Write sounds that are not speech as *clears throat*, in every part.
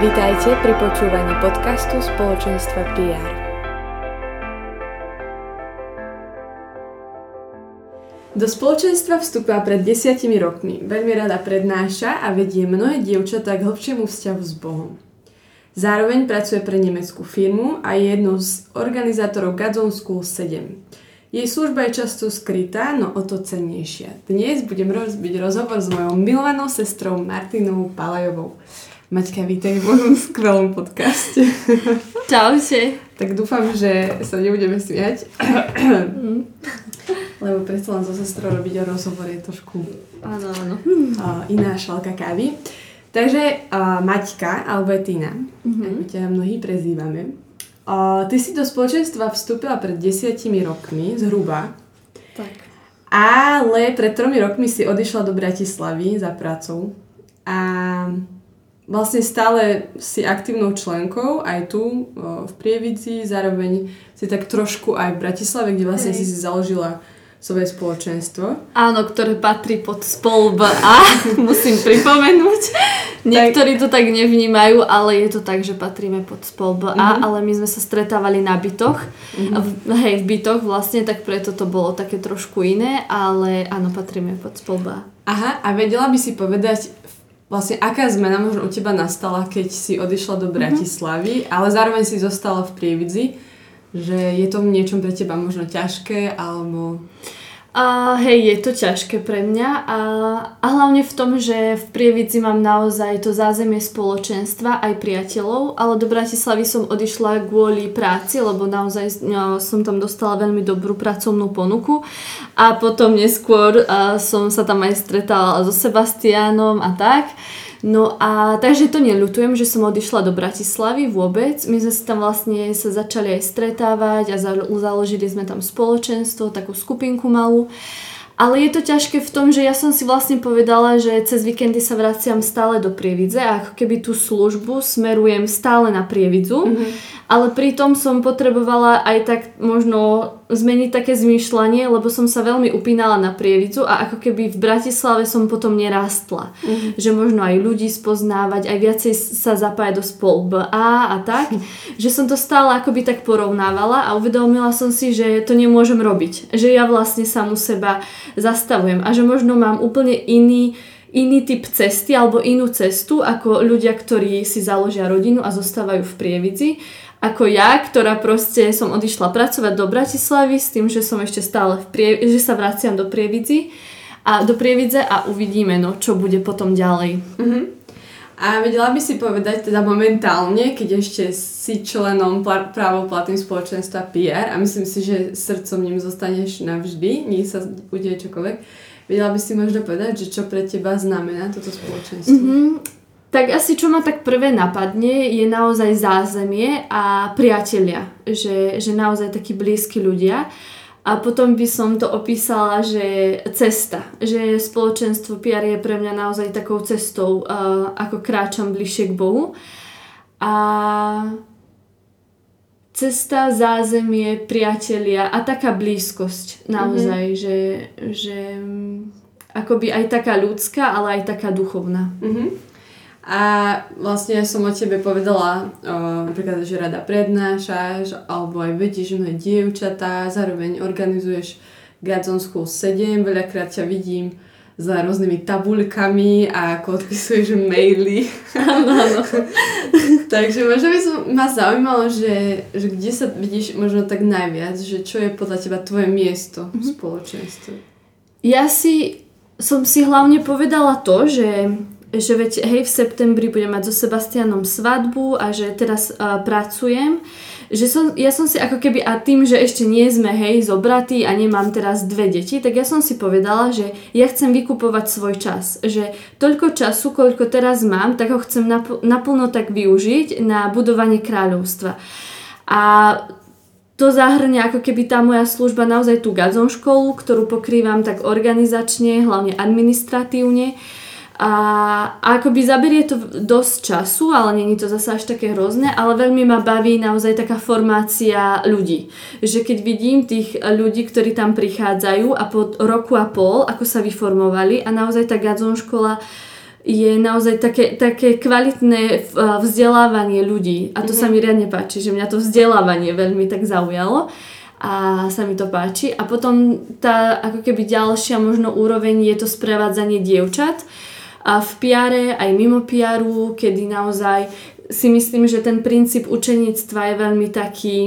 Vítajte pri počúvaní podcastu spoločenstva PR. Do spoločenstva vstúpila pred desiatimi rokmi. Veľmi rada prednáša a vedie mnohé dievčatá k hlbšiemu vzťahu s Bohom. Zároveň pracuje pre nemeckú firmu a je jednou z organizátorov Gadzon School 7. Jej služba je často skrytá, no o to cennejšia. Dnes budem rozbiť rozhovor s mojou milovanou sestrou Martinou Palajovou. Maťka, vítaj v mojom skvelom podcaste. *laughs* Čaute. tak dúfam, že sa nebudeme smiať. Lebo predsa len so sestrou robiť rozhovor je trošku áno, áno. iná šalka kávy. Takže uh, Maťka, alebo Tina, mm-hmm. ako ťa mnohí prezývame, uh, ty si do spoločenstva vstúpila pred desiatimi rokmi, zhruba. Tak. Ale pred tromi rokmi si odišla do Bratislavy za prácou. A vlastne stále si aktívnou členkou aj tu v Prievidzi, zároveň si tak trošku aj v Bratislave, kde vlastne Hej. si si založila svoje spoločenstvo. Áno, ktoré patrí pod spol A, *laughs* musím pripomenúť. Niektorí to tak nevnímajú, ale je to tak, že patríme pod spol A, mm-hmm. ale my sme sa stretávali na bytoch. Mm-hmm. V, hej, v bytoch vlastne, tak preto to bolo také trošku iné, ale áno, patríme pod spol A. Aha, a vedela by si povedať, vlastne aká zmena možno u teba nastala, keď si odišla do mhm. Bratislavy, mm-hmm. ale zároveň si zostala v Prievidzi, že je to niečom pre teba možno ťažké, alebo... A hej, je to ťažké pre mňa a, a hlavne v tom, že v Prievidzi mám naozaj to zázemie spoločenstva aj priateľov, ale do Bratislavy som odišla kvôli práci, lebo naozaj no, som tam dostala veľmi dobrú pracovnú ponuku a potom neskôr a, som sa tam aj stretala so Sebastianom a tak. No a takže to neľutujem, že som odišla do Bratislavy vôbec. My sme sa tam vlastne sa začali aj stretávať a založili sme tam spoločenstvo, takú skupinku malú. Ale je to ťažké v tom, že ja som si vlastne povedala, že cez víkendy sa vraciam stále do Prievidze a ako keby tú službu smerujem stále na Prievidzu. Mm-hmm ale pritom som potrebovala aj tak možno zmeniť také zmýšľanie, lebo som sa veľmi upínala na prievidzu a ako keby v Bratislave som potom nerástla. Mm. Že možno aj ľudí spoznávať, aj viacej sa zapájať do spol A a tak. *laughs* že som to stále akoby tak porovnávala a uvedomila som si, že to nemôžem robiť. Že ja vlastne samu seba zastavujem a že možno mám úplne iný iný typ cesty alebo inú cestu ako ľudia, ktorí si založia rodinu a zostávajú v prievidzi ako ja, ktorá proste som odišla pracovať do Bratislavy s tým, že som ešte stále v prie, že sa vraciam do Prievidzi a do Prievidze a uvidíme, no, čo bude potom ďalej. Uh-huh. A vedela by si povedať teda momentálne, keď ešte si členom pl- právoplatným spoločenstva PR a myslím si, že srdcom ním zostaneš navždy, nech sa udeje čokoľvek, vedela by si možno povedať, že čo pre teba znamená toto spoločenstvo? Mm-hmm. Tak asi čo ma tak prvé napadne je naozaj zázemie a priatelia, že, že naozaj takí blízki ľudia. A potom by som to opísala, že cesta, že spoločenstvo PR je pre mňa naozaj takou cestou, ako kráčam bližšie k Bohu. A cesta, zázemie, priatelia a taká blízkosť naozaj, mm-hmm. že, že akoby aj taká ľudská, ale aj taká duchovná. Mm-hmm. A vlastne ja som o tebe povedala, o, napríklad, že rada prednášaš, alebo aj vedíš mnohé dievčatá, zároveň organizuješ Gadzon School 7, veľakrát ťa vidím za rôznymi tabuľkami a ako odpisuješ maily. Áno, áno. *laughs* Takže možno by som ma zaujímalo, že, že kde sa vidíš možno tak najviac, že čo je podľa teba tvoje miesto v spoločenstve? Ja si som si hlavne povedala to, že že veď hej v septembri budem mať so Sebastianom svadbu a že teraz uh, pracujem, že som, ja som si ako keby a tým, že ešte nie sme hej zobratí a nemám teraz dve deti, tak ja som si povedala, že ja chcem vykupovať svoj čas, že toľko času, koľko teraz mám, tak ho chcem napl- naplno tak využiť na budovanie kráľovstva. A to zahrňa ako keby tá moja služba naozaj tú gazon školu, ktorú pokrývam tak organizačne, hlavne administratívne a, a akoby zaberie to dosť času, ale není to zase až také hrozné, ale veľmi ma baví naozaj taká formácia ľudí. Že keď vidím tých ľudí, ktorí tam prichádzajú a po roku a pol, ako sa vyformovali a naozaj tá Gadzon škola je naozaj také, také kvalitné vzdelávanie ľudí a to mm-hmm. sa mi riadne páči, že mňa to vzdelávanie veľmi tak zaujalo a sa mi to páči. A potom tá ako keby ďalšia možno úroveň je to sprevádzanie dievčat, a v piare, aj mimo piaru, kedy naozaj si myslím, že ten princíp učeníctva je veľmi taký,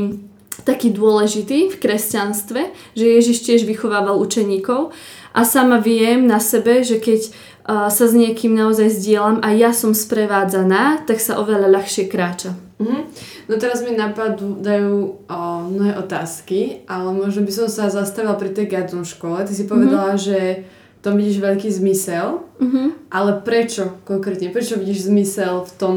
taký dôležitý v kresťanstve, že Ježiš tiež vychovával učeníkov a sama viem na sebe, že keď sa s niekým naozaj zdieľam a ja som sprevádzaná, tak sa oveľa ľahšie kráča. Mm-hmm. No teraz mi napadajú o, mnohé otázky, ale možno by som sa zastavila pri tej Gadzon škole. Ty si povedala, mm-hmm. že tom vidíš veľký zmysel, uh-huh. ale prečo konkrétne? Prečo vidíš zmysel v tom?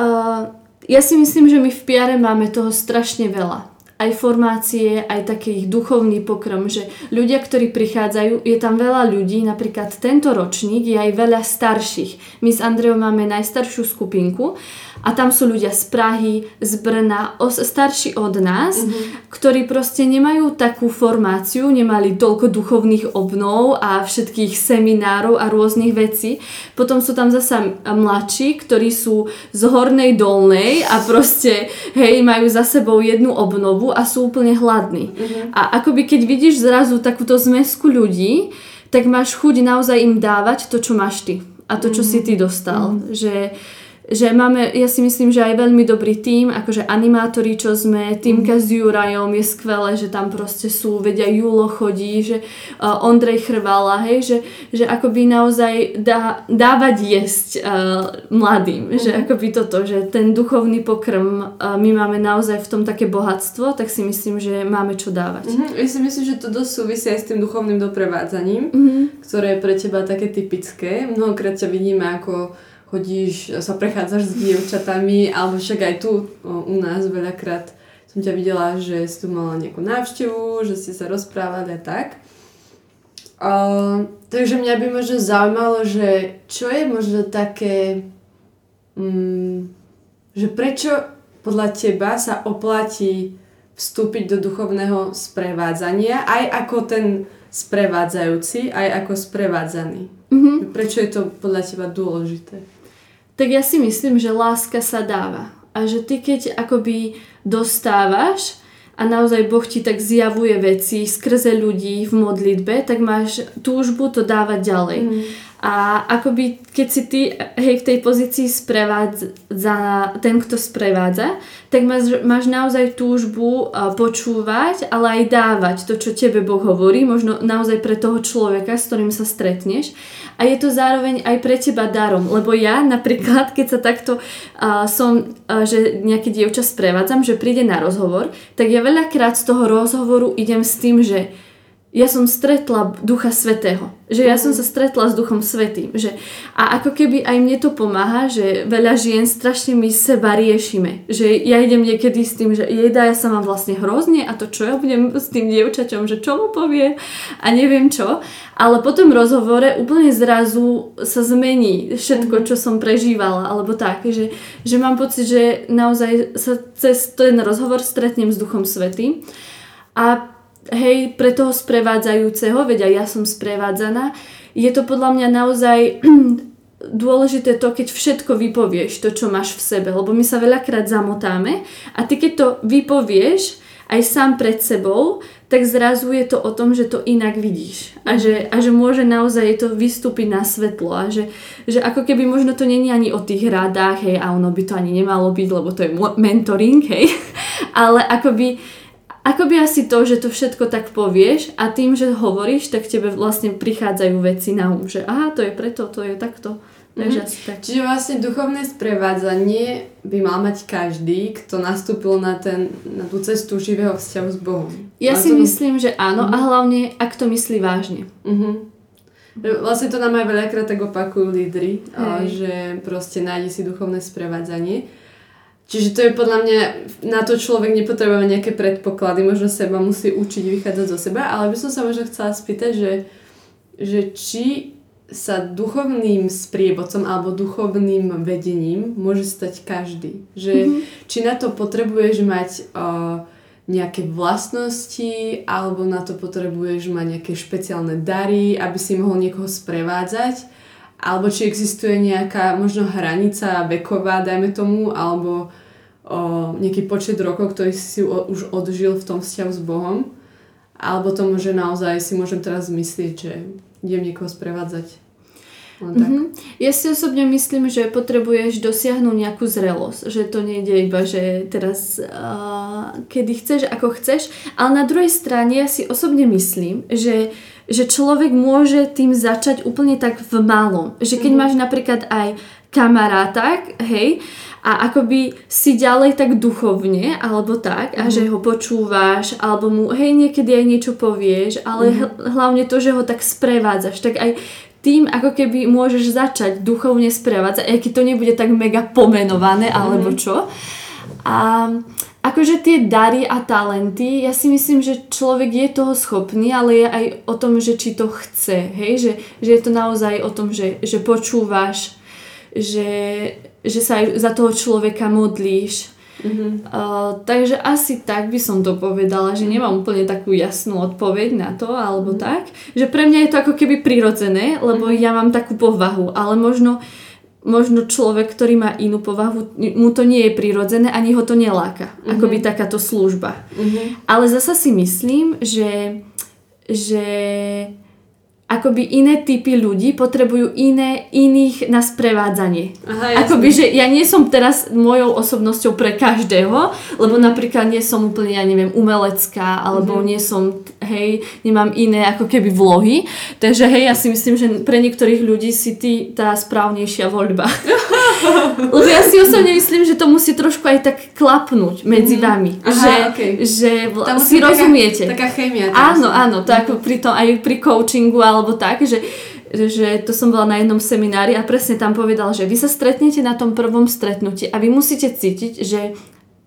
Uh, ja si myslím, že my v PR máme toho strašne veľa. Aj formácie, aj taký ich duchovný pokrm, že ľudia, ktorí prichádzajú, je tam veľa ľudí, napríklad tento ročník je aj veľa starších. My s Andreou máme najstaršiu skupinku a tam sú ľudia z Prahy, z Brna, os, starší od nás, mm-hmm. ktorí proste nemajú takú formáciu, nemali toľko duchovných obnov a všetkých seminárov a rôznych vecí. Potom sú tam zasa mladší, ktorí sú z hornej dolnej a proste hej, majú za sebou jednu obnovu a sú úplne hladní. Mm-hmm. A akoby keď vidíš zrazu takúto zmesku ľudí, tak máš chuť naozaj im dávať to, čo máš ty a to, čo mm-hmm. si ty dostal. Mm-hmm. Že že máme, ja si myslím, že aj veľmi dobrý tým, akože animátori, čo sme, Týmka s Jurajom je skvelé, že tam proste sú, vedia Julo chodí, že uh, Ondrej Chrvala, hej, že, že akoby naozaj dá, dávať jesť uh, mladým, mm. že akoby toto, že ten duchovný pokrm uh, my máme naozaj v tom také bohatstvo, tak si myslím, že máme čo dávať. Mm-hmm. Ja si myslím, že to dosť súvisí aj s tým duchovným doprevádzaním, mm-hmm. ktoré je pre teba také typické. Mnohokrát ťa vidíme ako chodíš, sa prechádzaš s dievčatami, alebo však aj tu u nás veľakrát som ťa videla, že si tu mala nejakú návštevu, že ste sa rozprávali a tak. O, takže mňa by možno zaujímalo, že čo je možno také, mm, že prečo podľa teba sa oplatí vstúpiť do duchovného sprevádzania, aj ako ten sprevádzajúci, aj ako sprevádzaný. Mm-hmm. Prečo je to podľa teba dôležité? Tak ja si myslím, že láska sa dáva. A že ty keď akoby dostávaš a naozaj Boh ti tak zjavuje veci skrze ľudí v modlitbe, tak máš túžbu to dávať ďalej. Mm. A akoby, keď si ty hej, v tej pozícii sprevádza, ten, kto sprevádza, tak máš, máš naozaj túžbu počúvať, ale aj dávať to, čo tebe Boh hovorí, možno naozaj pre toho človeka, s ktorým sa stretneš. A je to zároveň aj pre teba darom, lebo ja napríklad, keď sa takto uh, som, uh, že nejaké dievča sprevádzam, že príde na rozhovor, tak ja veľakrát z toho rozhovoru idem s tým, že ja som stretla Ducha Svetého. Že ja som mhm. sa stretla s Duchom Svetým. Že, a ako keby aj mne to pomáha, že veľa žien strašne my seba riešime. Že ja idem niekedy s tým, že jeda, ja sa mám vlastne hrozne a to čo ja budem s tým dievčaťom, že čo mu povie a neviem čo. Ale po tom rozhovore úplne zrazu sa zmení všetko, mhm. čo som prežívala. Alebo tak, že, že mám pocit, že naozaj sa cez ten rozhovor stretnem s Duchom Svetým. A hej, pre toho sprevádzajúceho, veď aj ja som sprevádzaná, je to podľa mňa naozaj *clears throat* dôležité to, keď všetko vypovieš, to, čo máš v sebe, lebo my sa veľakrát zamotáme a ty keď to vypovieš aj sám pred sebou, tak zrazu je to o tom, že to inak vidíš a že, a že môže naozaj to vystúpiť na svetlo a že, že ako keby možno to není ani o tých radách, hej, a ono by to ani nemalo byť, lebo to je mentoring, hej, *laughs* ale akoby akoby asi to, že to všetko tak povieš a tým, že hovoríš, tak tebe vlastne prichádzajú veci na um, že aha, to je preto, to je takto. Takže mm-hmm. tak. Čiže vlastne duchovné sprevádzanie by mal mať každý, kto nastúpil na, ten, na tú cestu živého vzťahu s Bohom. Ja si to... myslím, že áno mm-hmm. a hlavne, ak to myslí vážne. Mm-hmm. Vlastne to nám aj veľakrát tak opakujú lídry, že proste nájde si duchovné sprevádzanie. Čiže to je podľa mňa, na to človek nepotrebuje nejaké predpoklady, možno seba musí učiť vychádzať zo seba, ale by som sa možno chcela spýtať, že, že či sa duchovným sprievodcom alebo duchovným vedením môže stať každý. Že, mm-hmm. Či na to potrebuješ mať uh, nejaké vlastnosti alebo na to potrebuješ mať nejaké špeciálne dary, aby si mohol niekoho sprevádzať alebo či existuje nejaká možno hranica veková, dajme tomu, alebo o, nejaký počet rokov, ktorý si už odžil v tom vzťahu s Bohom. Alebo to môže naozaj si môžem teraz myslieť, že idem niekoho sprevádzať. Mm-hmm. Ja si osobne myslím, že potrebuješ dosiahnuť nejakú zrelosť, že to nejde iba, že teraz uh, kedy chceš, ako chceš, ale na druhej strane ja si osobne myslím, že že človek môže tým začať úplne tak v malom. Že keď mm-hmm. máš napríklad aj kamaráta, hej, a akoby si ďalej tak duchovne, alebo tak, a že ho počúvaš, alebo mu, hej, niekedy aj niečo povieš, ale mm-hmm. hlavne to, že ho tak sprevádzaš, tak aj tým ako keby môžeš začať duchovne sprevádzať, aj keď to nebude tak mega pomenované alebo mhm. čo. A akože tie dary a talenty, ja si myslím, že človek je toho schopný, ale je aj o tom, že či to chce, hej, že, že je to naozaj o tom, že, že počúvaš, že, že sa aj za toho človeka modlíš, Mm-hmm. Uh, takže asi tak by som to povedala, že nemám úplne takú jasnú odpoveď na to, alebo mm-hmm. tak. Že pre mňa je to ako keby prirodzené, lebo mm-hmm. ja mám takú povahu, ale možno možno človek, ktorý má inú povahu, mu to nie je prirodzené, ani ho to neláka. Mm-hmm. Akoby takáto služba. Mm-hmm. Ale zasa si myslím, že, že akoby iné typy ľudí potrebujú iné, iných na sprevádzanie. Aha, akoby, že ja nie som teraz mojou osobnosťou pre každého, lebo napríklad nie som úplne, ja neviem, umelecká, alebo mm. nie som, hej, nemám iné ako keby vlohy. Takže hej, ja si myslím, že pre niektorých ľudí si ty tá správnejšia voľba. *laughs* lebo ja si osobne myslím, že to musí trošku aj tak klapnúť medzi mm. vami. Aha, že okay. že vl- si taká, rozumiete. Taká chémia. Áno, áno, to ako pri tom, aj pri coachingu, ale alebo tak, že, že to som bola na jednom seminári a presne tam povedal, že vy sa stretnete na tom prvom stretnutí a vy musíte cítiť, že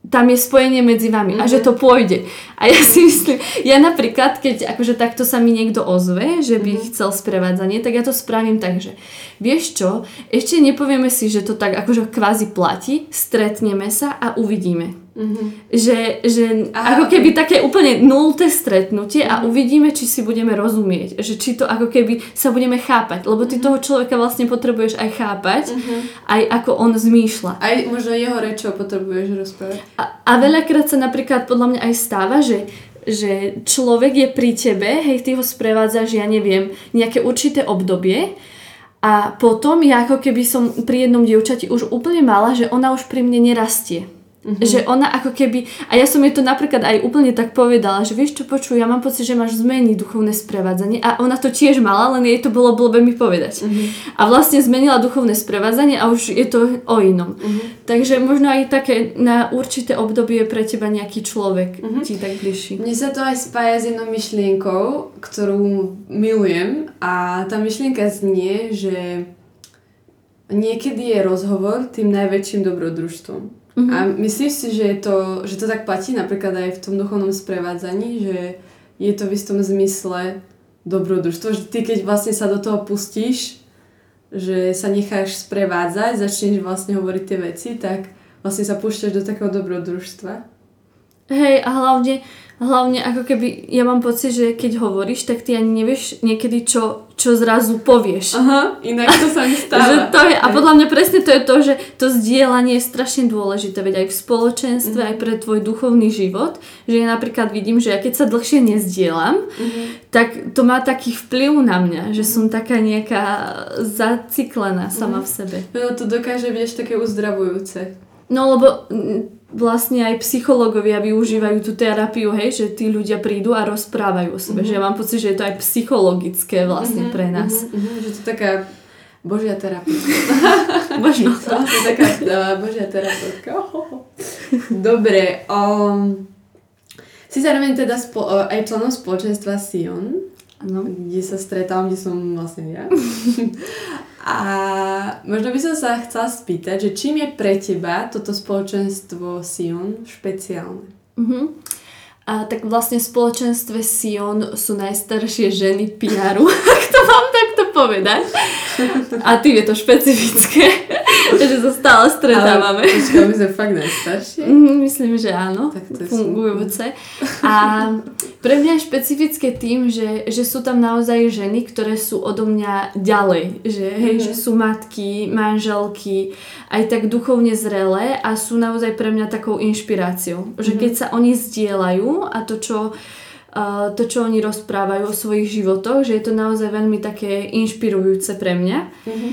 tam je spojenie medzi vami mm-hmm. a že mhm. to pôjde. A ja si myslím, ja napríklad, keď akože takto sa mi niekto ozve, že by mm-hmm. chcel sprevádzanie, tak ja to spravím tak, že vieš čo, ešte nepovieme si, že to tak akože kvázi platí, stretneme sa a uvidíme. Mm-hmm. Že, že Aha, ako keby také úplne nulté stretnutie mm-hmm. a mhm. uvidíme, či si budeme rozumieť. Že či to ako keby sa budeme chápať. Lebo ty mm-hmm. toho človeka vlastne potrebuješ aj chápať, mm-hmm. aj ako on zmýšľa. Aj možno jeho rečou potrebuješ rozprávať. A, a veľakrát sa napríklad podľa mňa aj stáva, že že človek je pri tebe, hej, ty ho sprevádzaš, ja neviem, nejaké určité obdobie a potom ja ako keby som pri jednom dievčati už úplne mala, že ona už pri mne nerastie. Mm-hmm. Že ona ako keby, a ja som jej to napríklad aj úplne tak povedala, že vieš čo počuj, ja mám pocit, že máš zmeniť duchovné sprevádzanie a ona to tiež mala, len jej to bolo blbe mi povedať. Mm-hmm. A vlastne zmenila duchovné sprevádzanie a už je to o inom. Mm-hmm. Takže možno aj také na určité obdobie pre teba nejaký človek mm-hmm. ti tak bližší. Mne sa to aj spája s jednou myšlienkou, ktorú milujem a tá myšlienka znie, že niekedy je rozhovor tým najväčším dobrodružstvom. Uh-huh. A myslíš si, že, je to, že to tak platí napríklad aj v tom duchovnom sprevádzaní, že je to v istom zmysle dobrodružstvo, že ty keď vlastne sa do toho pustíš, že sa necháš sprevádzať, začneš vlastne hovoriť tie veci, tak vlastne sa púšťaš do takého dobrodružstva. Hej, a hlavne, Hlavne ako keby, ja mám pocit, že keď hovoríš, tak ty ani nevieš niekedy, čo, čo zrazu povieš. Aha, inak to sa mi *laughs* stáva. že to je, a podľa mňa presne to je to, že to zdieľanie je strašne dôležité, veď aj v spoločenstve, mm. aj pre tvoj duchovný život, že ja napríklad vidím, že ja keď sa dlhšie nezdielam, mm. tak to má taký vplyv na mňa, že som taká nejaká zaciklená sama mm. v sebe. No to dokáže byť také uzdravujúce. No lebo vlastne aj psychológovia využívajú tú terapiu, hej, že tí ľudia prídu a rozprávajú o sebe. Mm-hmm. Že ja mám pocit, že je to aj psychologické vlastne mm-hmm, pre nás. Mm-hmm, že to je taká božia terapia. *laughs* Možno. *laughs* to je taká uh, božia terapeutka. *laughs* Dobre. Um, si zároveň teda spo, uh, aj členom spoločenstva Sion, ano. kde sa stretávam, kde som vlastne ja. A možno by som sa chcela spýtať, že čím je pre teba toto spoločenstvo Sion špeciálne? Uh-huh. A tak vlastne v spoločenstve Sion sú najstaršie ženy PR-u, *laughs* ak to mám takto povedať. A tým je to špecifické, *laughs* že sa stále stretávame. Ale počkaj, my sme fakt najstaršie? Mm, myslím, že áno. Tak fungujúce. A pre mňa je špecifické tým, že, že sú tam naozaj ženy, ktoré sú odo mňa ďalej. Že, hej, mm-hmm. že sú matky, manželky, aj tak duchovne zrelé a sú naozaj pre mňa takou inšpiráciou. Že mm-hmm. keď sa oni zdieľajú a to, čo to, čo oni rozprávajú o svojich životoch, že je to naozaj veľmi také inšpirujúce pre mňa. Mm-hmm.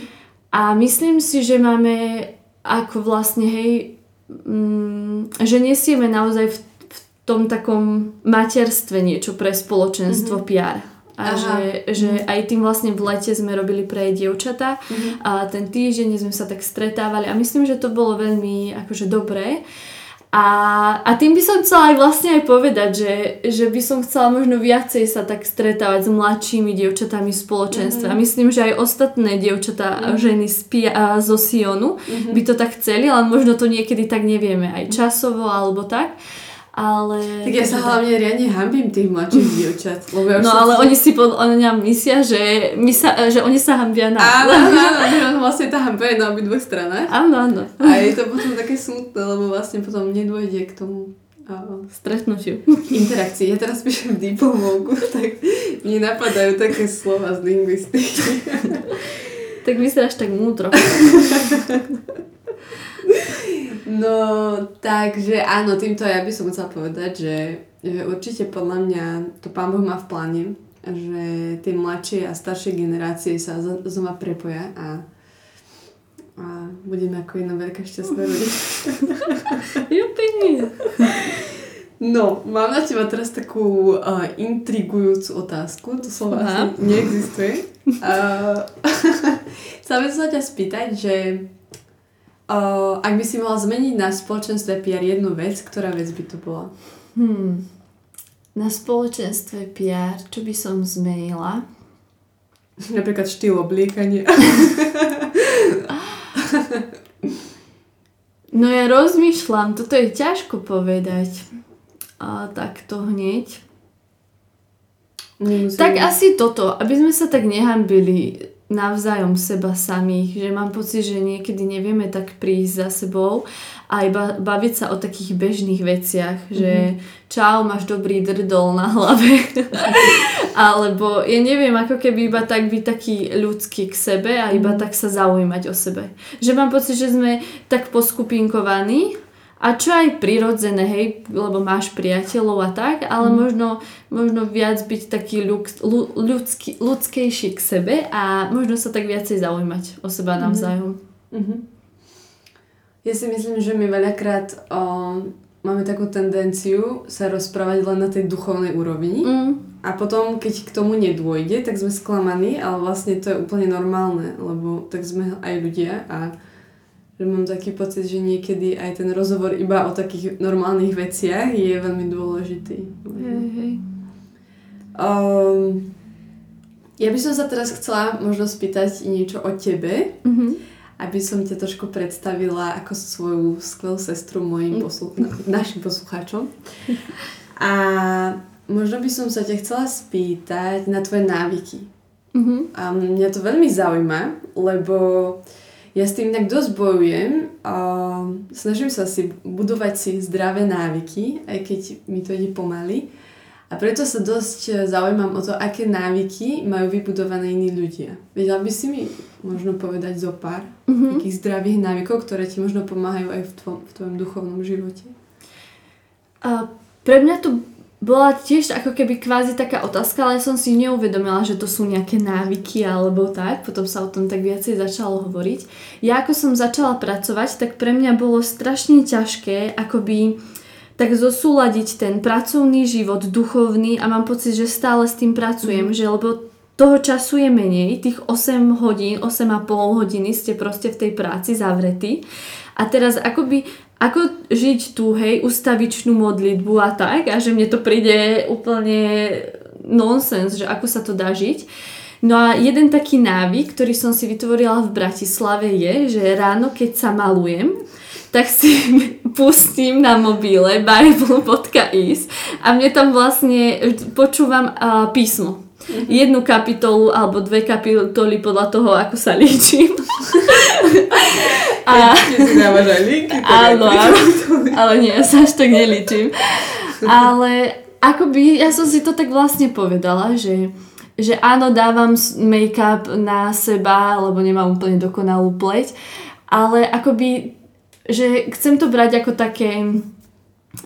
A myslím si, že máme ako vlastne, hej, mm, že nesieme naozaj v, v tom takom materstve niečo pre spoločenstvo mm-hmm. PR. A Aha. že, že mm-hmm. aj tým vlastne v lete sme robili pre dievčatá mm-hmm. a ten týždeň sme sa tak stretávali a myslím, že to bolo veľmi akože dobré. A, a tým by som chcela aj vlastne aj povedať, že, že by som chcela možno viacej sa tak stretávať s mladšími dievčatami v spoločenstve. Mm-hmm. A myslím, že aj ostatné dievčatá, mm-hmm. ženy z Pia, zo Sionu mm-hmm. by to tak chceli, ale možno to niekedy tak nevieme aj časovo alebo tak. Ale... Tak ja sa hlavne riadne hambím tých mladších *laughs* dievčat. Lebo ja no ale si... oni si podľa mňa myslia, že, my sa, že oni sa hambia na... Áno, *laughs* áno, áno, vlastne tá hamba je na obidvoch stranách. Áno, áno. A je to potom také smutné, lebo vlastne potom nedôjde k tomu uh, stretnutiu. Interakcii. Ja teraz píšem diplomovku, *laughs* tak mne napadajú také slova z lingvistiky. tak vyzeráš tak múdro. No, takže áno, týmto ja by som chcela povedať, že, že určite podľa mňa to Pán Boh má v pláne, že tie mladšie a staršie generácie sa znova prepoja a, a budeme ako jedna veľká šťastná rodina. *laughs* No, mám na teba teraz takú uh, intrigujúcu otázku, to slovo asi neexistuje. Uh, *laughs* chcela by som sa ťa spýtať, že Uh, ak by si mohla zmeniť na spoločenstve PR jednu vec, ktorá vec by to bola? Hmm. Na spoločenstve PR, čo by som zmenila? Napríklad štýl obliekania. *laughs* no ja rozmýšľam, toto je ťažko povedať. A takto hneď. Nemusím. Tak asi toto, aby sme sa tak nehambili navzájom seba samých, že mám pocit, že niekedy nevieme tak prísť za sebou a iba baviť sa o takých bežných veciach, mm-hmm. že čau, máš dobrý drdol na hlave. *laughs* Alebo ja neviem, ako keby iba tak byť taký ľudský k sebe a iba mm-hmm. tak sa zaujímať o sebe. Že mám pocit, že sme tak poskupinkovaní a čo aj prirodzené, hej, lebo máš priateľov a tak, ale mm. možno, možno viac byť taký ľud, ľudský, ľudskejší k sebe a možno sa tak viacej zaujímať o seba mhm. navzájom. Mm-hmm. Ja si myslím, že my veľakrát o, máme takú tendenciu sa rozprávať len na tej duchovnej úrovni mm. a potom, keď k tomu nedôjde, tak sme sklamaní, ale vlastne to je úplne normálne, lebo tak sme aj ľudia a že mám taký pocit, že niekedy aj ten rozhovor iba o takých normálnych veciach je veľmi dôležitý. Hej, hej. Um, ja by som sa teraz chcela možno spýtať niečo o tebe, mm-hmm. aby som ťa trošku predstavila ako svoju skvelú sestru mojim mm. poslu- našim poslucháčom. A možno by som sa ťa chcela spýtať na tvoje návyky. Mm-hmm. A mňa to veľmi zaujíma, lebo ja s tým tak dosť bojujem a snažím sa si budovať si zdravé návyky, aj keď mi to ide pomaly. A preto sa dosť zaujímam o to, aké návyky majú vybudované iní ľudia. Vedela by si mi možno povedať zo pár mm-hmm. takých zdravých návykov, ktoré ti možno pomáhajú aj v, tvom, v tvojom duchovnom živote? A pre mňa to bola tiež ako keby kvázi taká otázka, ale som si neuvedomila, že to sú nejaké návyky alebo tak. Potom sa o tom tak viacej začalo hovoriť. Ja ako som začala pracovať, tak pre mňa bolo strašne ťažké akoby tak zosúľadiť ten pracovný život, duchovný a mám pocit, že stále s tým pracujem, mm. že lebo toho času je menej, tých 8 hodín, 8,5 hodiny ste proste v tej práci zavretí a teraz akoby ako žiť tú, hej, ustavičnú modlitbu a tak a že mne to príde úplne nonsens, že ako sa to dá žiť. No a jeden taký návyk, ktorý som si vytvorila v Bratislave je, že ráno, keď sa malujem, tak si *laughs* pustím na mobile bible.is a mne tam vlastne počúvam uh, písmo. Mm-hmm. Jednu kapitolu alebo dve kapitoly podľa toho, ako sa líčim. *laughs* a... si dávaš aj linky. Áno, ale nie, ja sa až tak nelíčim. Ale akoby, ja som si to tak vlastne povedala, že že áno, dávam make-up na seba, lebo nemám úplne dokonalú pleť, ale akoby že chcem to brať ako také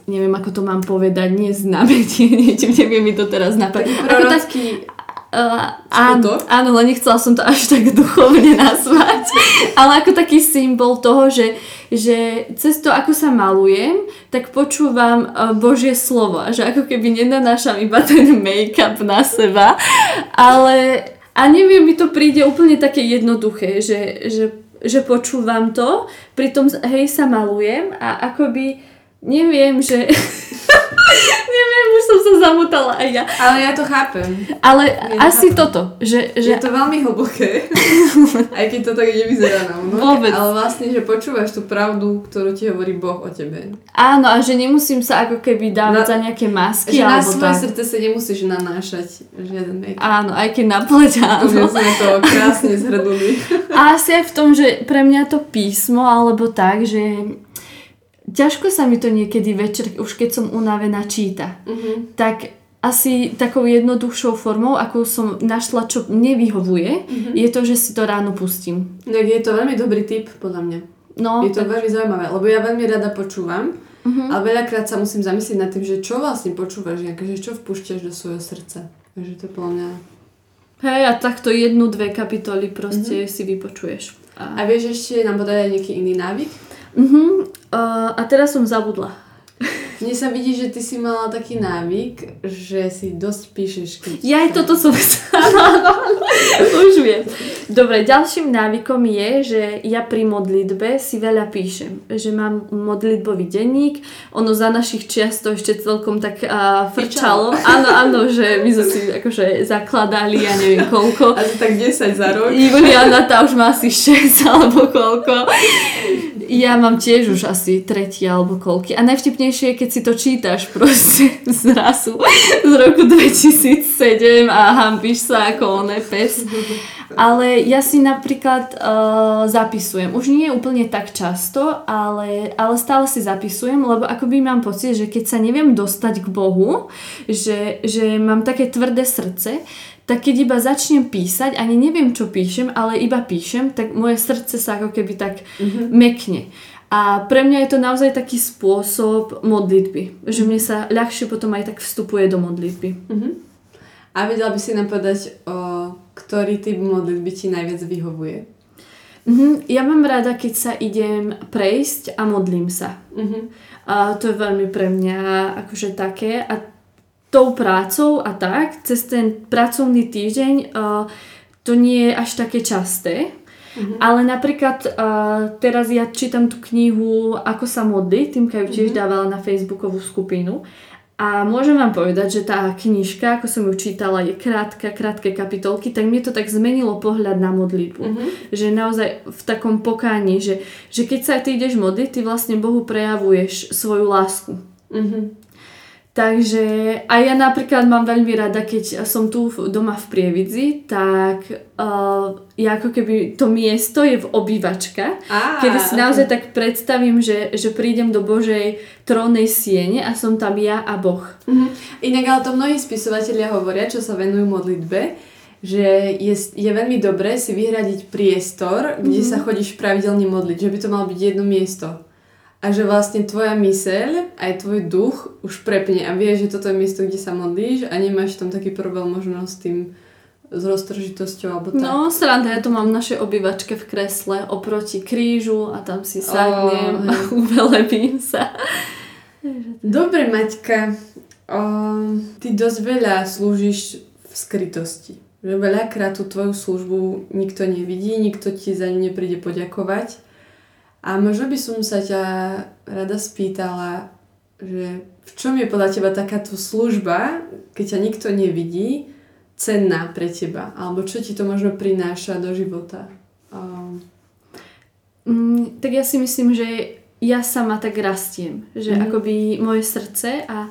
neviem, ako to mám povedať, nie znamenie, *laughs* niečím, neviem mi to teraz napadne. Ako taký, uh, áno, áno, len nechcela som to až tak duchovne *laughs* nazvať, ale ako taký symbol toho, že, že cez to, ako sa malujem, tak počúvam uh, Božie slovo, že ako keby nenanášam iba ten make-up na seba, ale a neviem, mi to príde úplne také jednoduché, že, že že počúvam to, pritom hej sa malujem a akoby neviem, že... *laughs* neviem, už som sa zamotala aj ja. Ale ja to chápem. Ale ja asi chápem. toto. Že, že... Je to veľmi hlboké. *laughs* aj keď to tak nevyzerá na no. Vôbec. Ale vlastne, že počúvaš tú pravdu, ktorú ti hovorí Boh o tebe. Áno, a že nemusím sa ako keby dávať na, za nejaké masky. Že na svoje tak. srdce sa nemusíš nanášať žiaden make Áno, aj keď na pleť, áno. sme to krásne zhrnuli. a asi aj v tom, že pre mňa to písmo, alebo tak, že ťažko sa mi to niekedy večer, už keď som unavená, číta. Uh-huh. Tak asi takou jednoduchšou formou, ako som našla, čo nevyhovuje, uh-huh. je to, že si to ráno pustím. No je to veľmi dobrý tip, podľa mňa. No, je to tak... veľmi zaujímavé, lebo ja veľmi rada počúvam, uh-huh. ale veľakrát sa musím zamyslieť nad tým, že čo vlastne počúvaš, že čo vpúšťaš do svojho srdca. Takže to podľa mňa... Hej, a takto jednu, dve kapitoly proste uh-huh. si vypočuješ. A... a vieš ešte nám podať aj nejaký iný návyk? Uh-huh. Uh, a teraz som zabudla. Mne sa vidí, že ty si mala taký návyk, že si dosť píšeš. Keď ja aj toto som *laughs* Už viem. Dobre, ďalším návykom je, že ja pri modlitbe si veľa píšem. Že mám modlitbový denník. Ono za našich čiast to ešte celkom tak uh, frčalo. Áno, áno, že my sme si akože zakladali, ja neviem koľko. Asi tak 10 za rok. Juliana tá už má asi 6 alebo koľko. Ja mám tiež už asi tretí alebo koľky. A najvtipnejšie je, keď si to čítaš proste *laughs* zrazu z roku *laughs* 2007 a hambíš sa ako oné pes. Ale ja si napríklad uh, zapisujem. Už nie je úplne tak často, ale, ale stále si zapisujem, lebo akoby mám pocit, že keď sa neviem dostať k Bohu, že, že mám také tvrdé srdce, tak keď iba začnem písať, ani neviem, čo píšem, ale iba píšem, tak moje srdce sa ako keby tak mm-hmm. mekne. A pre mňa je to naozaj taký spôsob modlitby, že mne sa ľahšie potom aj tak vstupuje do modlitby. Mm-hmm. A vedela by si nám povedať, o ktorý typ modlitby ti najviac vyhovuje? Mm-hmm. Ja mám rada, keď sa idem prejsť a modlím sa. Mm-hmm. A to je veľmi pre mňa akože také. A tou prácou a tak, cez ten pracovný týždeň uh, to nie je až také časté. Mm-hmm. Ale napríklad uh, teraz ja čítam tú knihu Ako sa modliť, Týmka ju tiež mm-hmm. dávala na facebookovú skupinu. A môžem vám povedať, že tá knižka, ako som ju čítala, je krátka, krátke kapitolky, tak mi to tak zmenilo pohľad na modlitbu. Mm-hmm. Že naozaj v takom pokáni, že, že keď sa ty ideš modliť, ty vlastne Bohu prejavuješ svoju lásku. Mm-hmm. Takže a ja napríklad mám veľmi rada, keď som tu doma v Prievidzi, tak uh, ja ako keby to miesto je v obývačka, Á, kedy si naozaj tak predstavím, že, že prídem do Božej trónnej siene a som tam ja a Boh. Mhm. Inak ale to mnohí spisovatelia hovoria, čo sa venujú modlitbe, že je, je veľmi dobré si vyhradiť priestor, kde Mhm. sa chodíš pravidelne modliť, že by to malo byť jedno miesto. A že vlastne tvoja myseľ, aj tvoj duch už prepne a vie, že toto je miesto, kde sa modlíš a nemáš tam taký problém možno s tým s roztržitosťou alebo tak. No, sranda, ja to mám v našej obývačke v kresle oproti krížu a tam si sadnem Ó, a *laughs* uvelebím sa. Dobre, Maťka, o, ty dosť veľa slúžiš v skrytosti. Že veľakrát tú tvoju službu nikto nevidí, nikto ti za ňu nepríde poďakovať. A možno by som sa ťa rada spýtala, že v čom je podľa teba takáto služba, keď ťa nikto nevidí, cenná pre teba? Alebo čo ti to možno prináša do života? O, Mm, tak ja si myslím, že ja sama tak rastiem. Že Mhm. akoby moje srdce a,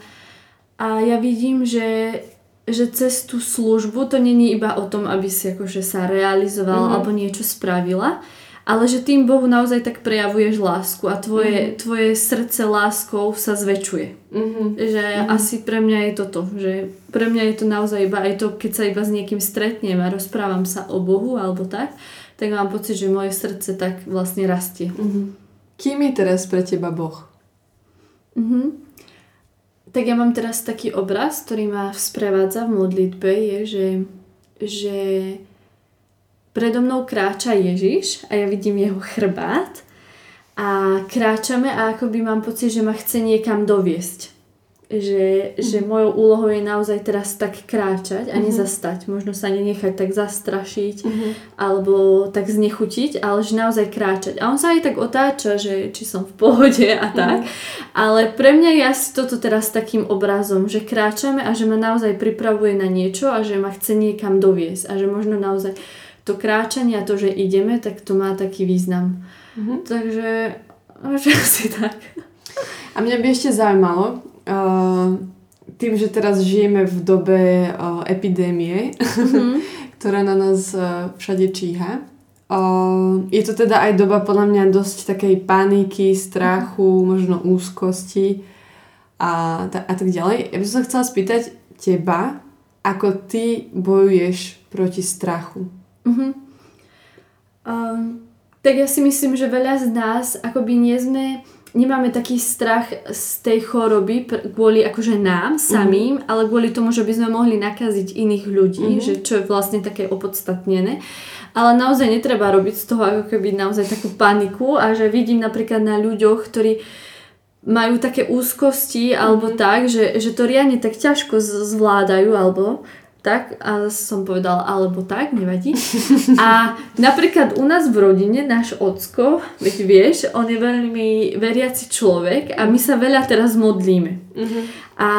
a ja vidím, že, že cez tú službu to není iba o tom, aby si akože sa realizovala Mhm. alebo niečo spravila, ale že tým Bohu naozaj tak prejavuješ lásku a tvoje, tvoje srdce láskou sa zväčšuje. mhm. Že asi pre mňa je toto, že pre mňa je to naozaj iba aj to, keď sa iba s niekým stretnem a rozprávam sa o Bohu alebo tak, tak mám pocit, že moje srdce tak vlastne rastie. Mhm. Kým je teraz pre teba Boh? Mhm. Tak ja mám teraz taký obraz, ktorý ma sprevádza v modlitbe, je, že, že predo mnou kráča Ježiš a ja vidím jeho chrbát a kráčame a akoby mám pocit, že ma chce niekam doviesť. Že, že mojou úlohou je naozaj teraz tak kráčať a nezastať. Možno sa nenechať tak zastrašiť alebo tak znechutiť, ale že naozaj kráčať. A on sa aj tak otáča, že či som v pohode a tak. Ale pre mňa je asi toto teraz takým obrazom, že kráčame a že ma naozaj pripravuje na niečo a že ma chce niekam doviesť. A že možno naozaj to kráčanie a to, že ideme, tak to má taký význam. Mhm. Takže že *laughs* asi tak. A mňa by ešte zaujímalo, uh, tým, že teraz žijeme v dobe uh, epidémie, *laughs* ktorá na nás uh, všade číha, uh, je to teda aj doba podľa mňa dosť takej paniky, strachu, možno úzkosti a, ta- a tak ďalej. Ja by som sa chcela spýtať teba, ako ty bojuješ proti strachu. Mhm. Um, tak ja si myslím, že veľa z nás akoby nie sme, nemáme taký strach z tej choroby pr- kvôli akože nám samým, ale kvôli tomu, že by sme mohli nakaziť iných ľudí, Mhm. že čo je vlastne také opodstatnené. Ale naozaj netreba robiť z toho ako keby naozaj takú paniku a že vidím napríklad na ľuďoch, ktorí majú také úzkosti alebo tak, že, že to riadne tak ťažko zvládajú alebo tak a som povedala alebo tak, nevadí. *laughs* A napríklad u nás v rodine náš ocko, veď vieš, on je veľmi veriaci človek a my sa veľa teraz modlíme. A,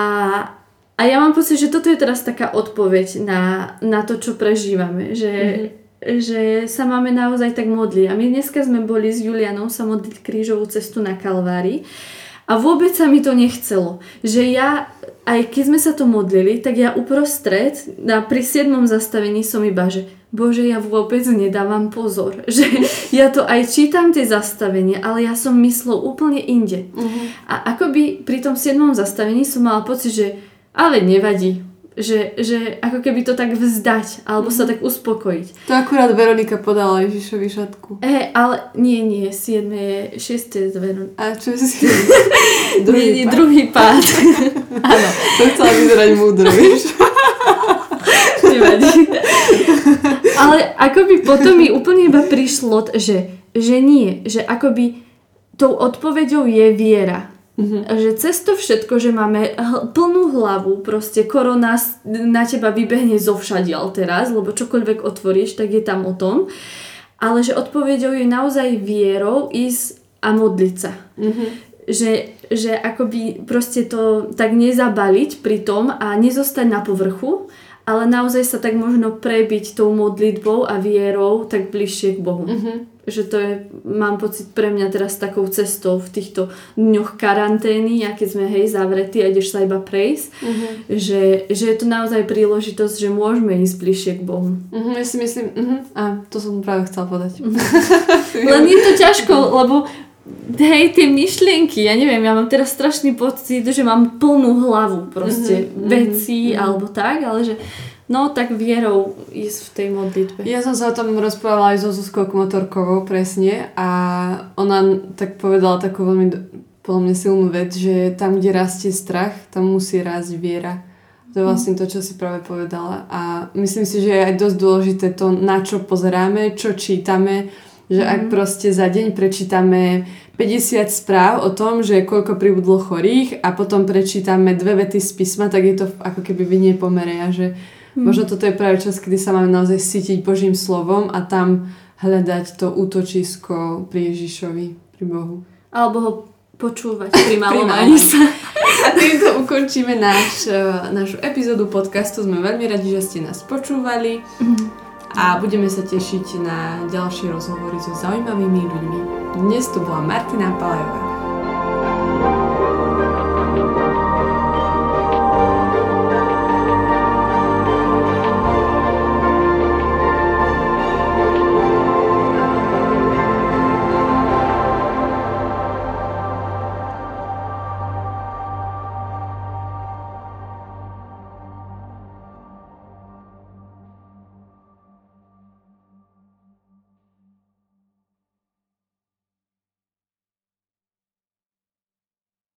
a ja mám pocit, že toto je teraz taká odpoveď na, na to, čo prežívame. Že, že sa máme naozaj tak modliť. A my dneska sme boli s Julianou sa modliť krížovú cestu na Kalvári. A vôbec sa mi to nechcelo. Že ja, aj keď sme sa to modlili, tak ja uprostred, na, pri 7. zastavení som iba, že Bože, ja vôbec nedávam pozor. *laughs* Že ja to aj čítam tie zastavenia, ale ja som myslel úplne inde. A akoby pri tom 7. zastavení som mala pocit, že ale nevadí. Že, že ako keby to tak vzdať, alebo sa tak uspokojiť. To akurát Veronika podala Ježišovi šatku. E, ale nie, nie, 7. je 6. je zveru. A čo si... nie, nie, pád. druhý pád. *laughs* Áno, to chcela vyzerať múdro, vieš. *laughs* Nevadí. Ale akoby potom mi úplne iba prišlo, že, že nie, že akoby tou odpoveďou je viera. Mhm. Že cez to všetko, že máme hl- plnú hlavu, proste korona na teba vybehne zo všadiaľ teraz, lebo čokoľvek otvoríš, tak je tam o tom. Ale že odpoveďou je naozaj vierou ísť a modliť sa. Mhm. Že, že akoby proste to tak nezabaliť pri tom a nezostať na povrchu, ale naozaj sa tak možno prebiť tou modlitbou a vierou tak bližšie k Bohu. Mhm. Že to je, mám pocit pre mňa teraz takou cestou v týchto dňoch karantény, a keď sme hej zavretí a ideš sa iba prejsť, Mhm. že, že je to naozaj príležitosť, že môžeme ísť bližšie k Bohu. Mhm, ja si myslím, mhm, a to som práve chcela povedať. *laughs* Len je to ťažko, lebo hej, tie myšlienky, ja neviem, ja mám teraz strašný pocit, že mám plnú hlavu proste Mhm, mhm, vecí mhm. alebo tak, ale že no tak vierou ísť v tej modlitbe. Ja som sa o tom rozprávala aj so Zuzkou Kmotorkovou presne a ona tak povedala takú veľmi podľa mňa silnú vec, že tam, kde rastie strach, tam musí rásť viera. To je vlastne to, čo si práve povedala. A myslím si, že je aj dosť dôležité to, na čo pozeráme, čo čítame, že ak proste za deň prečítame 50 správ o tom, že koľko pribudlo chorých a potom prečítame dve vety z písma, tak je to ako keby v a že možno toto je práve čas, kedy sa máme naozaj sítiť Božím slovom a tam hľadať to útočisko pri Ježišovi, pri Bohu. Alebo ho počúvať *laughs* pri malovaní sa. A týmto ukončíme náš, eh, našu epizódu podcastu. Sme veľmi radi, že ste nás počúvali a budeme sa tešiť na ďalšie rozhovory so zaujímavými ľuďmi. Dnes tu bola Martina Palajová.